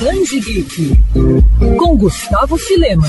Dandy Geek, com Gustavo Filema.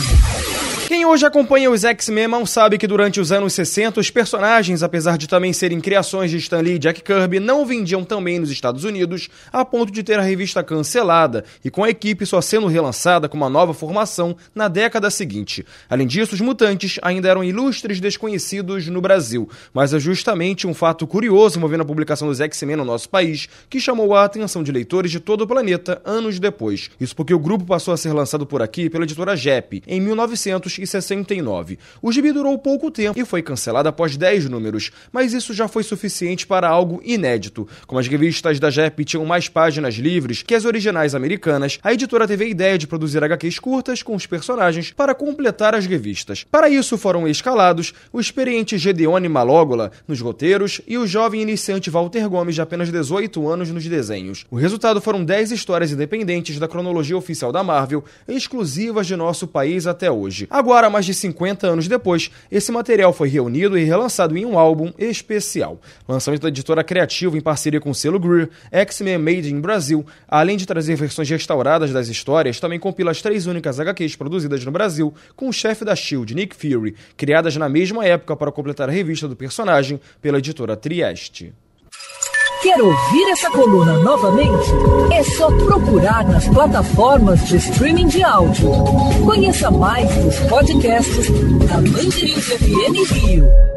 Quem hoje acompanha os X-Men não sabe que durante os anos 60 os personagens, apesar de também serem criações de Stan Lee e Jack Kirby, não vendiam tão bem nos Estados Unidos, a ponto de ter a revista cancelada e com a equipe só sendo relançada com uma nova formação na década seguinte. Além disso, os mutantes ainda eram ilustres desconhecidos no Brasil, mas é justamente um fato curioso movendo a publicação dos X-Men no nosso país que chamou a atenção de leitores de todo o planeta anos depois. Isso porque o grupo passou a ser lançado por aqui pela editora JEP em 1900 1969. O gibi durou pouco tempo e foi cancelado após 10 números, mas isso já foi suficiente para algo inédito. Como as revistas da JEP tinham mais páginas livres que as originais americanas, a editora teve a ideia de produzir HQs curtas com os personagens para completar as revistas. Para isso foram escalados o experiente Gedeone Malógola nos roteiros e o jovem iniciante Walter Gomes de apenas 18 anos nos desenhos. O resultado foram 10 histórias independentes da cronologia oficial da Marvel, exclusivas de nosso país até hoje. Agora Agora, mais de 50 anos depois, esse material foi reunido e relançado em um álbum especial. Lançamento da editora Criativa em parceria com o selo Greer, X-Men Made in Brasil, além de trazer versões restauradas das histórias, também compila as três únicas HQs produzidas no Brasil com o chefe da SHIELD, Nick Fury, criadas na mesma época para completar a revista do personagem pela editora Trieste. Quer ouvir essa coluna novamente? É só procurar nas plataformas de streaming de áudio. Conheça mais dos podcasts da Mandirinhos FM Rio.